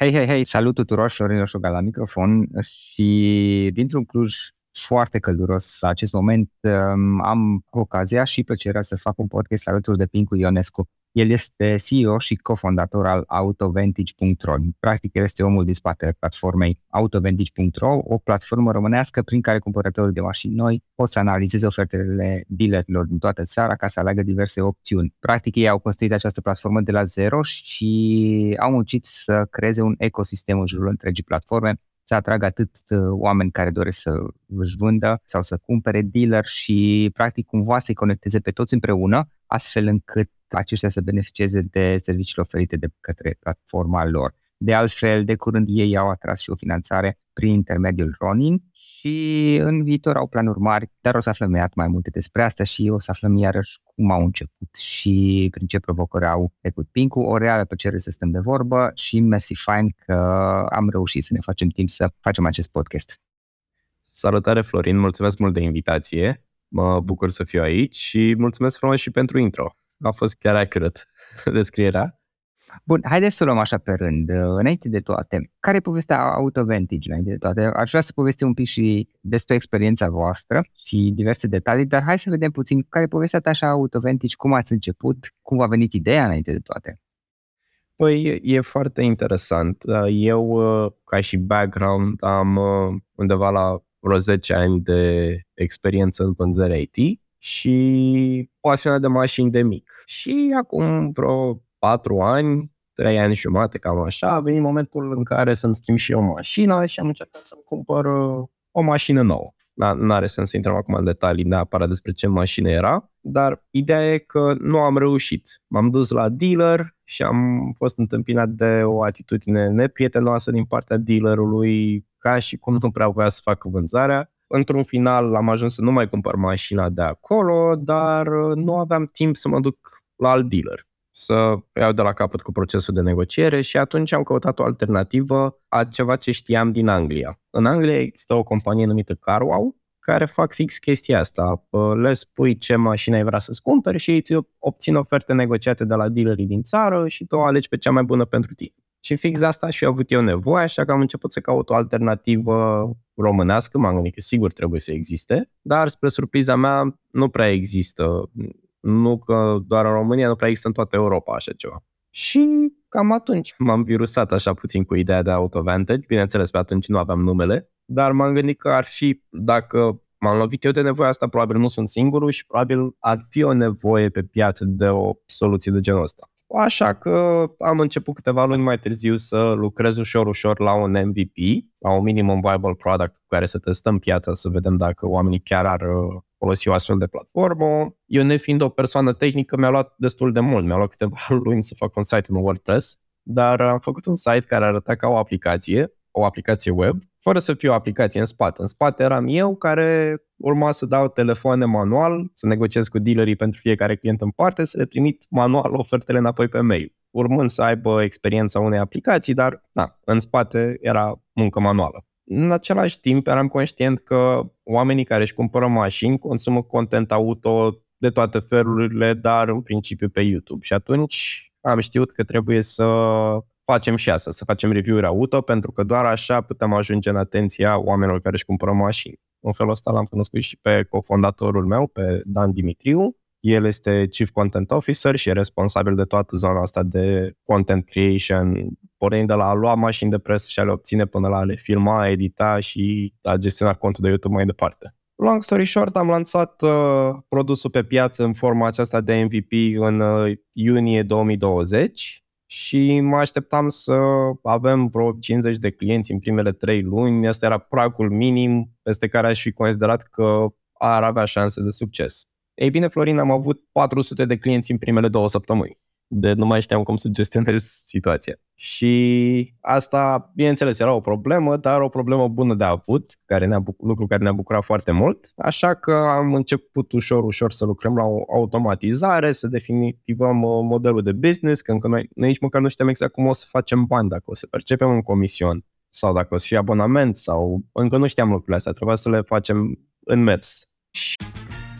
Hei, hei, hei, salut tuturor, Florin Roșoga la microfon. Și dintr-un Cluj foarte călduros la acest moment um, am ocazia și plăcerea să fac un podcast alături de Pincu Ionescu. El este CEO și cofondator al autovantage.ro. Practic, el este omul din spatele platformei autovantage.ro, o platformă românească prin care cumpărătorii de mașini noi pot să analizeze ofertele dealerilor din toată țara ca să aleagă diverse opțiuni. Practic, ei au construit această platformă de la zero și au muncit să creeze un ecosistem în jurul întregii platforme să atragă atât uh, oameni care doresc să își vândă sau să cumpere dealer și practic cumva să-i conecteze pe toți împreună, astfel încât aceștia să beneficieze de serviciile oferite de către platforma lor. De altfel, de curând ei au atras și o finanțare prin intermediul Ronin și în viitor au planuri mari, dar o să aflăm mai mai multe despre asta și o să aflăm iarăși cum au început și prin ce provocări au trecut Pincu. O reală plăcere să stăm de vorbă și mersi fain că am reușit să ne facem timp să facem acest podcast. Salutare Florin, mulțumesc mult de invitație, mă bucur să fiu aici și mulțumesc frumos și pentru intro. A fost chiar accurate descrierea. Bun, haideți să luăm așa pe rând. Înainte de toate, care e povestea AutoVantage înainte de toate? Aș vrea să povestim un pic și despre experiența voastră și diverse detalii, dar hai să vedem puțin care e povestea ta așa AutoVantage, cum ați început, cum a venit ideea înainte de toate. Păi e foarte interesant. Eu, ca și background, am undeva la vreo 10 ani de experiență în vânzări IT și pasionat de mașini de mic. Și acum vreo patru ani, trei ani și jumate, cam așa, a venit momentul în care să-mi schimb și eu mașina și am încercat să-mi cumpăr uh, o mașină nouă. Nu are sens să intrăm acum în detalii neapărat despre ce mașină era, dar ideea e că nu am reușit. M-am dus la dealer și am fost întâmpinat de o atitudine neprietenoasă din partea dealerului, ca și cum nu prea voia să facă vânzarea. Într-un final am ajuns să nu mai cumpăr mașina de acolo, dar uh, nu aveam timp să mă duc la alt dealer să iau de la capăt cu procesul de negociere și atunci am căutat o alternativă a ceva ce știam din Anglia. În Anglia există o companie numită CarWow care fac fix chestia asta. Le spui ce mașină ai vrea să-ți cumperi și ei îți obțin oferte negociate de la dealerii din țară și tu o alegi pe cea mai bună pentru tine. Și fix de asta și avut eu nevoie, așa că am început să caut o alternativă românească, m-am gândit că sigur trebuie să existe, dar spre surpriza mea nu prea există nu că doar în România, nu prea există în toată Europa așa ceva. Și cam atunci m-am virusat așa puțin cu ideea de AutoVantage. Bineînțeles, pe atunci nu aveam numele, dar m-am gândit că ar fi, dacă m-am lovit eu de nevoie asta, probabil nu sunt singurul și probabil ar fi o nevoie pe piață de o soluție de genul ăsta. Așa că am început câteva luni mai târziu să lucrez ușor, ușor la un MVP, la un minimum viable product cu care să testăm piața, să vedem dacă oamenii chiar ar uh, folosi o astfel de platformă. Eu, nefiind o persoană tehnică, mi-a luat destul de mult. Mi-a luat câteva luni să fac un site în WordPress, dar am făcut un site care arăta ca o aplicație, o aplicație web, fără să fie o aplicație în spate. În spate eram eu care urma să dau telefoane manual, să negociez cu dealerii pentru fiecare client în parte, să le trimit manual ofertele înapoi pe mail. urmând să aibă experiența unei aplicații, dar na, în spate era muncă manuală. În același timp, eram conștient că oamenii care își cumpără mașini consumă content auto de toate felurile, dar în principiu pe YouTube. Și atunci am știut că trebuie să facem și asta, să facem review-uri auto, pentru că doar așa putem ajunge în atenția oamenilor care își cumpără mașini. În felul ăsta l-am cunoscut și pe cofondatorul meu, pe Dan Dimitriu. El este Chief Content Officer și e responsabil de toată zona asta de content creation, pornind de la a lua mașini de presă și a le obține până la a le filma, edita și a gestiona contul de YouTube mai departe. Long story short, am lansat uh, produsul pe piață în forma aceasta de MVP în uh, iunie 2020 și mă așteptam să avem vreo 50 de clienți în primele 3 luni. Asta era pragul minim peste care aș fi considerat că ar avea șanse de succes. Ei bine, Florin, am avut 400 de clienți în primele două săptămâni de nu mai știam cum să gestionez situația. Și asta, bineînțeles, era o problemă, dar o problemă bună de avut, care ne-a, lucru care ne-a bucurat foarte mult, așa că am început ușor, ușor să lucrăm la o automatizare, să definitivăm uh, modelul de business, că încă noi, noi nici măcar nu știam exact cum o să facem bani, dacă o să percepem un comision sau dacă o să fie abonament sau încă nu știam lucrurile astea, trebuia să le facem în mers.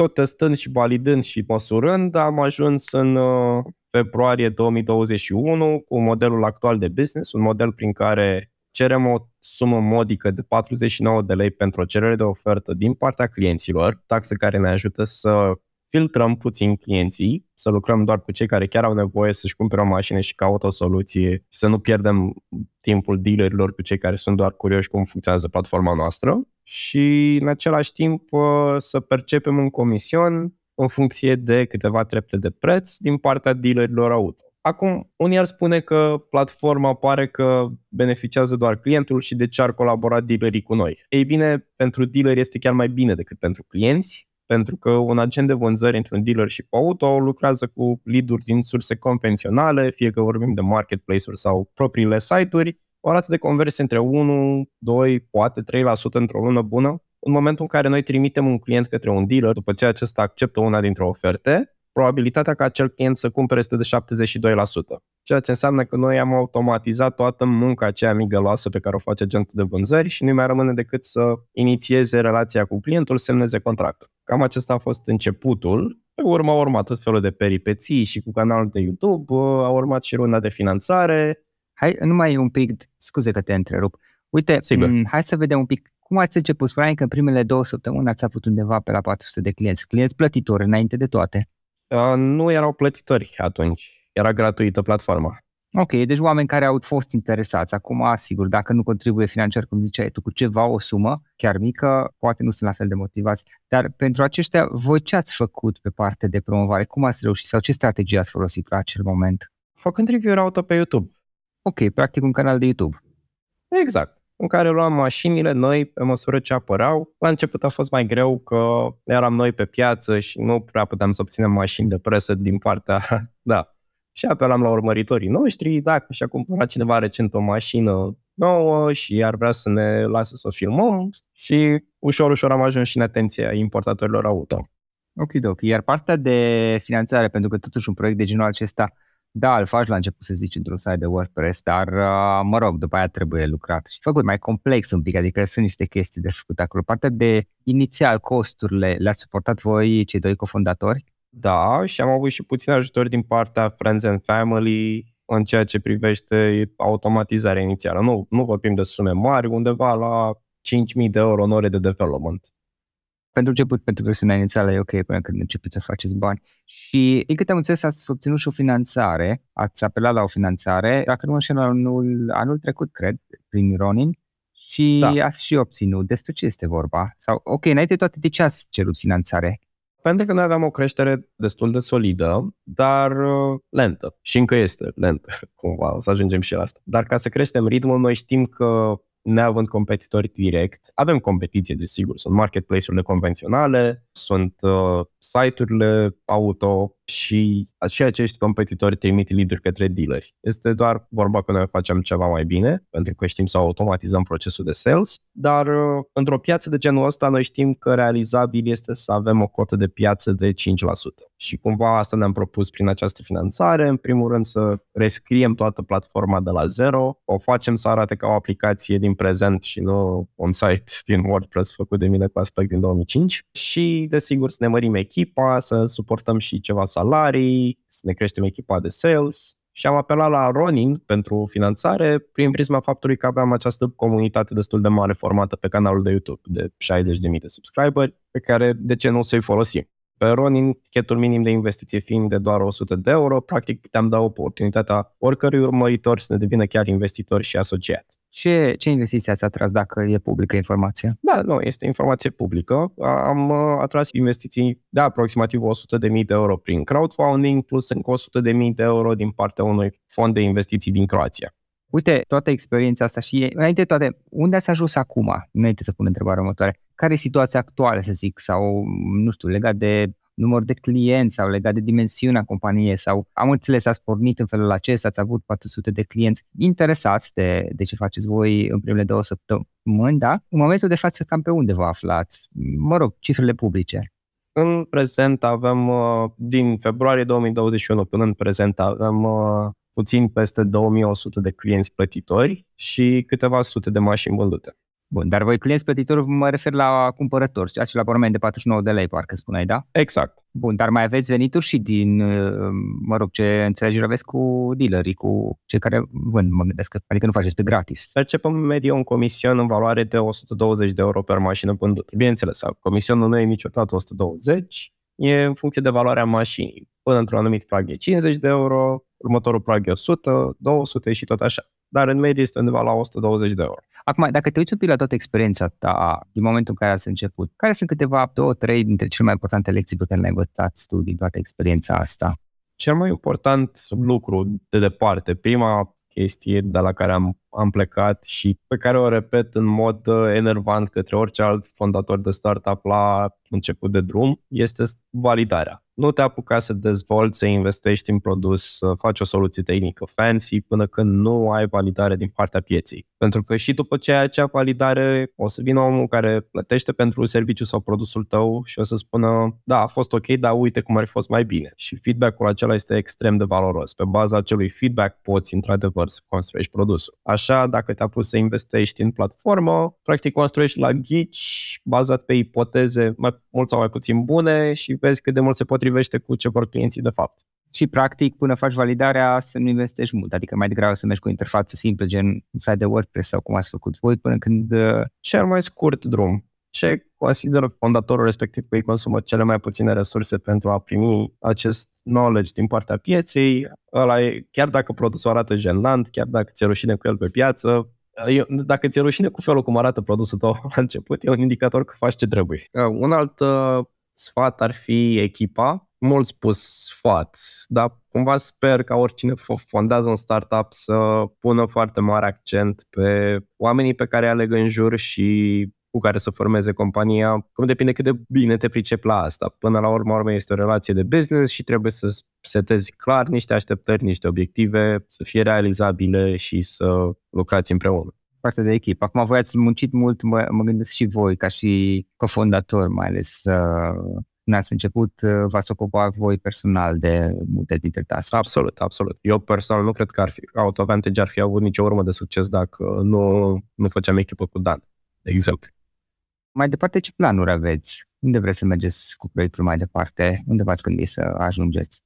tot testând și validând și măsurând, am ajuns în uh, februarie 2021 cu modelul actual de business, un model prin care cerem o sumă modică de 49 de lei pentru o cerere de ofertă din partea clienților, taxe care ne ajută să filtrăm puțin clienții, să lucrăm doar cu cei care chiar au nevoie să-și cumpere o mașină și caută o soluție și să nu pierdem timpul dealerilor cu cei care sunt doar curioși cum funcționează platforma noastră și în același timp uh, să percepem un comision în funcție de câteva trepte de preț din partea dealerilor auto. Acum, unii ar spune că platforma pare că beneficiază doar clientul și de ce ar colabora dealerii cu noi. Ei bine, pentru dealeri este chiar mai bine decât pentru clienți, pentru că un agent de vânzări într-un dealership auto lucrează cu lead-uri din surse convenționale, fie că vorbim de marketplace-uri sau propriile site-uri, o rată de conversie între 1, 2, poate 3% într-o lună bună. În momentul în care noi trimitem un client către un dealer, după ce acesta acceptă una dintre oferte, probabilitatea ca acel client să cumpere este de 72%. Ceea ce înseamnă că noi am automatizat toată munca aceea migăloasă pe care o face agentul de vânzări și nu mai rămâne decât să inițieze relația cu clientul, semneze contractul. Cam acesta a fost începutul. Pe urmă a urmat tot felul de peripeții și cu canalul de YouTube, a urmat și runda de finanțare, Hai numai un pic, scuze că te întrerup. Uite, Sigur. M- mm, hai să vedem un pic cum ați început. Spuneai că în primele două săptămâni ați avut undeva pe la 400 de clienți. Clienți plătitori înainte de toate. Uh, nu erau plătitori atunci. Era gratuită platforma. Ok, deci oameni care au fost interesați. Acum, sigur, dacă nu contribuie financiar, cum ziceai tu, cu ceva, o sumă chiar mică, poate nu sunt la fel de motivați. Dar pentru aceștia, voi ce ați făcut pe partea de promovare? Cum ați reușit sau ce strategie ați folosit la acel moment? Făcând review-uri auto pe YouTube. Ok, practic un canal de YouTube. Exact în care luam mașinile noi pe măsură ce apăreau. La început a fost mai greu că eram noi pe piață și nu prea puteam să obținem mașini de presă din partea, da. Și apelam la urmăritorii noștri, dacă și-a cumpărat cineva recent o mașină nouă și ar vrea să ne lase să o filmăm și ușor, ușor am ajuns și în atenția importatorilor auto. Ok, ok. Iar partea de finanțare, pentru că totuși un proiect de genul acesta da, îl faci la început, să zici, într-un site de WordPress, dar, uh, mă rog, după aia trebuie lucrat și făcut mai complex un pic, adică sunt niște chestii de făcut acolo. Partea de inițial, costurile, le-ați suportat voi, cei doi cofondatori? Da, și am avut și puțin ajutor din partea Friends and Family, în ceea ce privește automatizarea inițială. Nu, nu vorbim de sume mari, undeva la 5.000 de euro în ore de development. Pentru început, pentru versiunea inițială e ok până când începeți să faceți bani. Și din câte am înțeles, ați obținut și o finanțare, ați apelat la o finanțare, dacă nu înșel anul, anul trecut, cred, prin Ronin, și da. ați și obținut. Despre ce este vorba? Sau, ok, înainte de toate, de ce ați cerut finanțare? Pentru că noi aveam o creștere destul de solidă, dar uh, lentă. Și încă este lentă, cumva, o să ajungem și la asta. Dar ca să creștem ritmul, noi știm că neavând competitori direct. Avem competiție, desigur, sunt marketplace-urile convenționale, sunt uh, site-urile auto și și acești competitori trimit lead către dealeri. Este doar vorba că noi facem ceva mai bine, pentru că știm să automatizăm procesul de sales, dar uh, într-o piață de genul ăsta noi știm că realizabil este să avem o cotă de piață de 5%. Și cumva asta ne-am propus prin această finanțare, în primul rând să rescriem toată platforma de la zero, o facem să arate ca o aplicație din prezent și nu un site din WordPress făcut de mine cu aspect din 2005 și desigur să ne mărim echipa, să suportăm și ceva salarii, să ne creștem echipa de sales. Și am apelat la Ronin pentru finanțare prin prisma faptului că aveam această comunitate destul de mare formată pe canalul de YouTube de 60.000 de subscriberi pe care de ce nu să-i folosim. Pe Ronin, tichetul minim de investiție fiind de doar 100 de euro, practic puteam da oportunitatea oricărui urmăritor să ne devină chiar investitor și asociat. Ce, ce investiții ați atras dacă e publică informația? Da, nu, este informație publică. Am uh, atras investiții de aproximativ 100.000 de euro prin crowdfunding, plus încă 100.000 de euro din partea unui fond de investiții din Croația. Uite, toată experiența asta și înainte de toate, unde ați ajuns acum? Înainte să pun întrebarea următoare. Care e situația actuală, să zic, sau, nu știu, legat de număr de clienți sau legat de dimensiunea companiei sau am înțeles, ați pornit în felul acesta, ați avut 400 de clienți interesați de, de ce faceți voi în primele două săptămâni, da? În momentul de față, cam pe unde vă aflați? Mă rog, cifrele publice. În prezent avem, uh, din februarie 2021 până în prezent avem uh, puțin peste 2100 de clienți plătitori și câteva sute de mașini vândute. Bun, dar voi clienți plătitori mă refer la cumpărători, acel abonament de 49 de lei, parcă spuneai, da? Exact. Bun, dar mai aveți venituri și din, mă rog, ce înțelegeri aveți cu dealerii, cu cei care vând, mă gândesc, adică nu faceți pe gratis. Percepem în medie un comision în valoare de 120 de euro per mașină vândută. Bineînțeles, comisionul nu e niciodată 120, e în funcție de valoarea mașinii. Până într-un anumit prag e 50 de euro, următorul prag e 100, 200 și tot așa. Dar în medie este undeva la 120 de euro. Acum, dacă te uiți un pic la toată experiența ta din momentul în care ați început, care sunt câteva, două, trei dintre cele mai importante lecții pe care le-ai învățat tu din toată experiența asta? Cel mai important lucru de departe, prima chestie de la care am, am plecat și pe care o repet în mod uh, enervant către orice alt fondator de startup la început de drum, este validarea. Nu te apuca să dezvolți, să investești în produs, să faci o soluție tehnică fancy până când nu ai validare din partea pieței. Pentru că și după ce ai acea validare, o să vină omul care plătește pentru serviciu sau produsul tău și o să spună, da, a fost ok, dar uite cum ar fi fost mai bine. Și feedback-ul acela este extrem de valoros. Pe baza acelui feedback poți, într-adevăr, să construiești produsul. Așa, dacă te-a pus să investești în platformă, practic construiești la ghici, bazat pe ipoteze mai mult sau mai puțin bune și vezi cât de mult se potrivește cu ce vor clienții de fapt. Și practic, până faci validarea, să nu investești mult, adică mai degrabă să mergi cu o interfață simplă, gen un site de WordPress sau cum ați făcut voi, până când... Uh, Cel mai scurt drum. Ce consideră fondatorul respectiv că îi consumă cele mai puține resurse pentru a primi acest knowledge din partea pieței, ăla e, chiar dacă produsul arată jenant, chiar dacă ți-e rușine cu el pe piață, eu, dacă ți-e rușine cu felul cum arată produsul tău la început, e un indicator că faci ce trebuie. Uh, un alt uh, sfat ar fi echipa. Mult spus sfat, dar cumva sper ca oricine fondează un startup să pună foarte mare accent pe oamenii pe care aleg în jur și cu care să formeze compania, cum depinde cât de bine te pricepi la asta. Până la urmă, urmă este o relație de business și trebuie să setezi clar niște așteptări, niște obiective, să fie realizabile și să lucrați împreună parte de echipă. Acum voi ați muncit mult, mă, mă gândesc și voi, ca și cofondator, mai ales uh, când ați început, uh, v-ați ocupat voi personal de multe dintre task Absolut, absolut. Eu personal nu cred că ar fi, AutoVantage ar fi avut nicio urmă de succes dacă nu, nu făceam echipă cu Dan, de exemplu. Mai departe, ce planuri aveți? Unde vreți să mergeți cu proiectul mai departe? Unde v-ați gândit să ajungeți?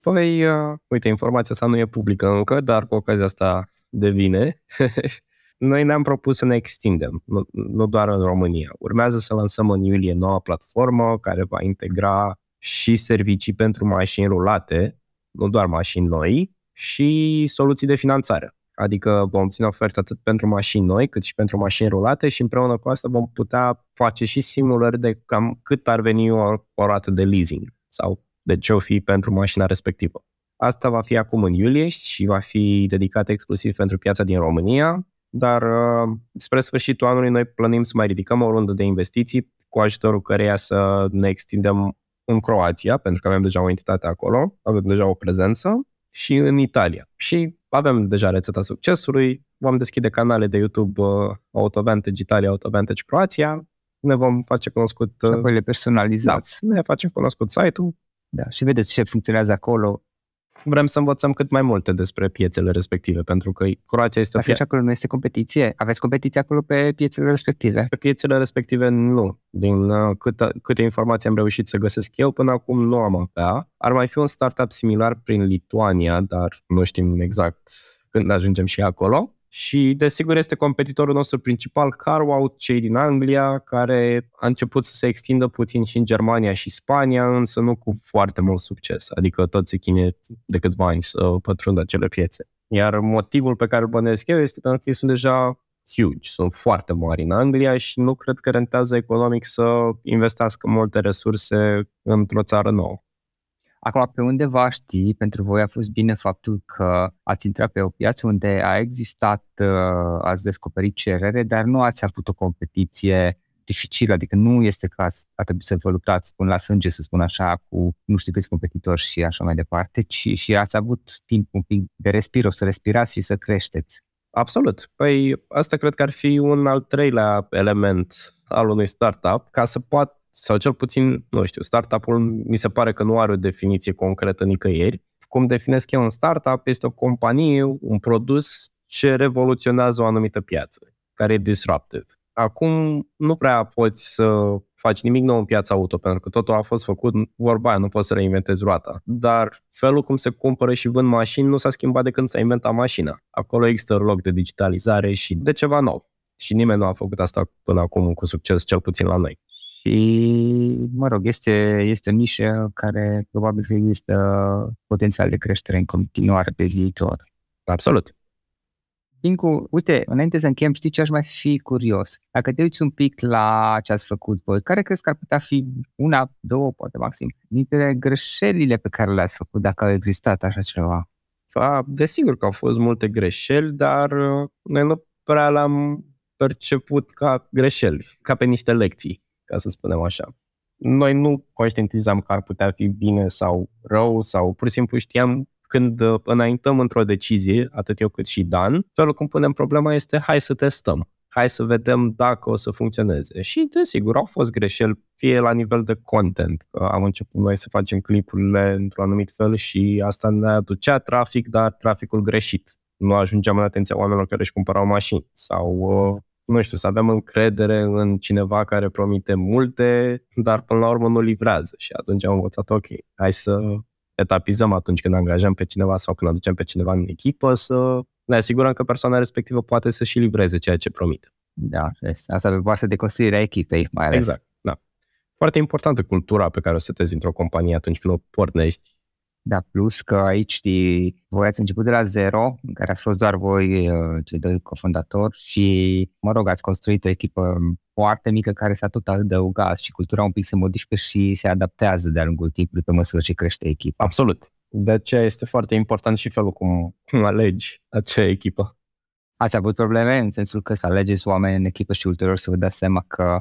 Păi, uh, uite, informația asta nu e publică încă, dar cu ocazia asta devine. Noi ne-am propus să ne extindem, nu, nu doar în România. Urmează să lansăm în iulie noua platformă care va integra și servicii pentru mașini rulate, nu doar mașini noi, și soluții de finanțare. Adică vom ține ofertă atât pentru mașini noi, cât și pentru mașini rulate și împreună cu asta vom putea face și simulări de cam cât ar veni o, o rată de leasing sau de ce o fi pentru mașina respectivă. Asta va fi acum în iulie și va fi dedicat exclusiv pentru piața din România, dar uh, spre sfârșitul anului noi plănim să mai ridicăm o rundă de investiții cu ajutorul căreia să ne extindem în Croația, pentru că avem deja o entitate acolo, avem deja o prezență, și în Italia. Și avem deja rețeta succesului, vom deschide canale de YouTube uh, Autovantage Italia, Autovantage Croația, ne vom face cunoscut... Uh, le personalizați. Da, ne facem cunoscut site-ul. Da, și vedeți ce funcționează acolo, vrem să învățăm cât mai multe despre piețele respective, pentru că Croația este o piață. acolo nu este competiție? Aveți competiție acolo pe piețele respective? Pe piețele respective nu. Din uh, câte, câte informații am reușit să găsesc eu, până acum nu am avea. Ar mai fi un startup similar prin Lituania, dar nu știm exact când ajungem și acolo. Și, desigur, este competitorul nostru principal, Carwow, cei din Anglia, care a început să se extindă puțin și în Germania și Spania, însă nu cu foarte mult succes. Adică tot se chinuie de câțiva ani să pătrundă acele piețe. Iar motivul pe care îl bănesc eu este pentru că ei sunt deja huge, sunt foarte mari în Anglia și nu cred că rentează economic să investească multe resurse într-o țară nouă. Acum, pe undeva știi, pentru voi a fost bine faptul că ați intrat pe o piață unde a existat, uh, ați descoperit cerere, dar nu ați avut o competiție dificilă, adică nu este că ați, a trebuit să vă luptați până la sânge, să spun așa, cu nu știu câți competitori și așa mai departe, ci și ați avut timp un pic de respiro, să respirați și să creșteți. Absolut. Păi asta cred că ar fi un al treilea element al unui startup, ca să poată sau cel puțin, nu știu, startup-ul mi se pare că nu are o definiție concretă nicăieri. Cum definesc eu un startup, este o companie, un produs ce revoluționează o anumită piață, care e disruptive. Acum nu prea poți să faci nimic nou în piața auto, pentru că totul a fost făcut, vorba aia, nu poți să reinventezi roata. Dar felul cum se cumpără și vând mașini nu s-a schimbat de când s-a inventat mașina. Acolo există loc de digitalizare și de ceva nou. Și nimeni nu a făcut asta până acum cu succes, cel puțin la noi. Și, mă rog, este, este o nișă care probabil că există potențial de creștere în continuare pe viitor. Absolut. Pincu, uite, înainte să încheiem, știi ce aș mai fi curios? Dacă te uiți un pic la ce ați făcut voi, care crezi că ar putea fi una, două, poate maxim, dintre greșelile pe care le-ați făcut, dacă au existat așa ceva? Desigur că au fost multe greșeli, dar uh, noi nu prea l-am perceput ca greșeli, ca pe niște lecții ca să spunem așa. Noi nu conștientizam că ar putea fi bine sau rău sau pur și simplu știam când uh, înaintăm într-o decizie, atât eu cât și Dan, felul cum punem problema este hai să testăm, hai să vedem dacă o să funcționeze. Și, desigur, au fost greșeli, fie la nivel de content. Am început noi să facem clipurile într-un anumit fel și asta ne aducea trafic, dar traficul greșit. Nu ajungeam în atenția oamenilor care își cumpărau mașini sau uh, nu știu, să avem încredere în cineva care promite multe, dar până la urmă nu livrează. Și atunci am învățat, ok, hai să etapizăm atunci când angajăm pe cineva sau când aducem pe cineva în echipă, să ne asigurăm că persoana respectivă poate să și livreze ceea ce promite. Da, asta pe partea de construirea echipei mai ales. Exact, da. Foarte importantă cultura pe care o setezi într-o companie atunci când o pornești da, plus că aici știi, voi ați început de la zero, în care ați fost doar voi, uh, cei doi cofondatori și, mă rog, ați construit o echipă foarte mică care s-a tot adăugat și cultura un pic se modifică și se adaptează de-a lungul timpului pe măsură ce crește echipa. Absolut. De aceea este foarte important și felul cum, cum alegi acea echipă. Ați avut probleme în sensul că să alegeți oameni în echipă și ulterior să vă dați seama că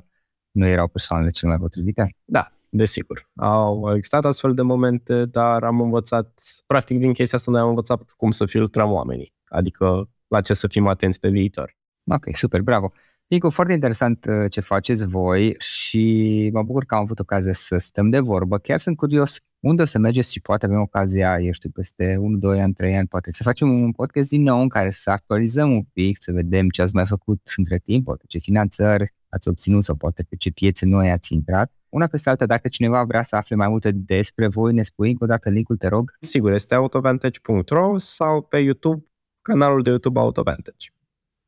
nu erau persoanele cele mai potrivite? Da, Desigur, au existat astfel de momente, dar am învățat, practic din chestia asta noi am învățat cum să filtrăm oamenii, adică la ce să fim atenți pe viitor. Ok, super, bravo. Nicu, foarte interesant uh, ce faceți voi și mă bucur că am avut ocazia să stăm de vorbă. Chiar sunt curios unde o să mergeți și poate avem ocazia, eu știu, peste 1, 2 ani, 3 ani, poate să facem un podcast din nou în care să actualizăm un pic, să vedem ce ați mai făcut între timp, poate ce finanțări ați obținut sau poate pe ce piețe noi ați intrat Una peste alta, dacă cineva vrea să afle mai multe despre voi, ne spui încă o dată linkul, te rog? Sigur, este autovantage.ro sau pe YouTube, canalul de YouTube Autovantage.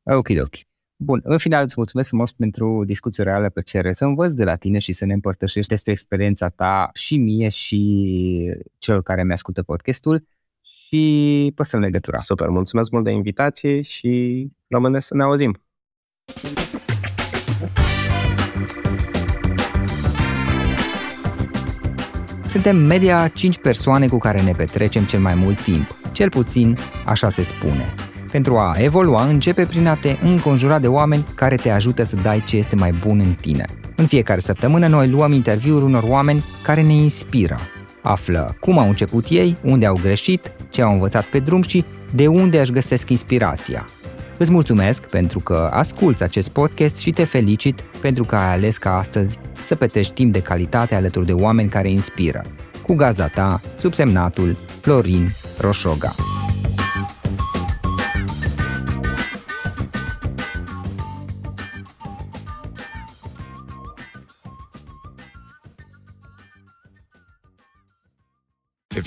Ok, ok. Bun, în final îți mulțumesc frumos pentru discuția reală pe ce să învăț de la tine și să ne împărtășești despre experiența ta și mie și celor care mi ascultă podcastul și păstrăm legătura. Super, mulțumesc mult de invitație și rămâne să ne auzim. Suntem media 5 persoane cu care ne petrecem cel mai mult timp, cel puțin așa se spune. Pentru a evolua, începe prin a te înconjura de oameni care te ajută să dai ce este mai bun în tine. În fiecare săptămână noi luăm interviuri unor oameni care ne inspiră. Află cum au început ei, unde au greșit, ce au învățat pe drum și de unde își găsesc inspirația. Îți mulțumesc pentru că asculți acest podcast și te felicit pentru că ai ales ca astăzi să petrești timp de calitate alături de oameni care inspiră. Cu gazda ta, subsemnatul Florin Roșoga.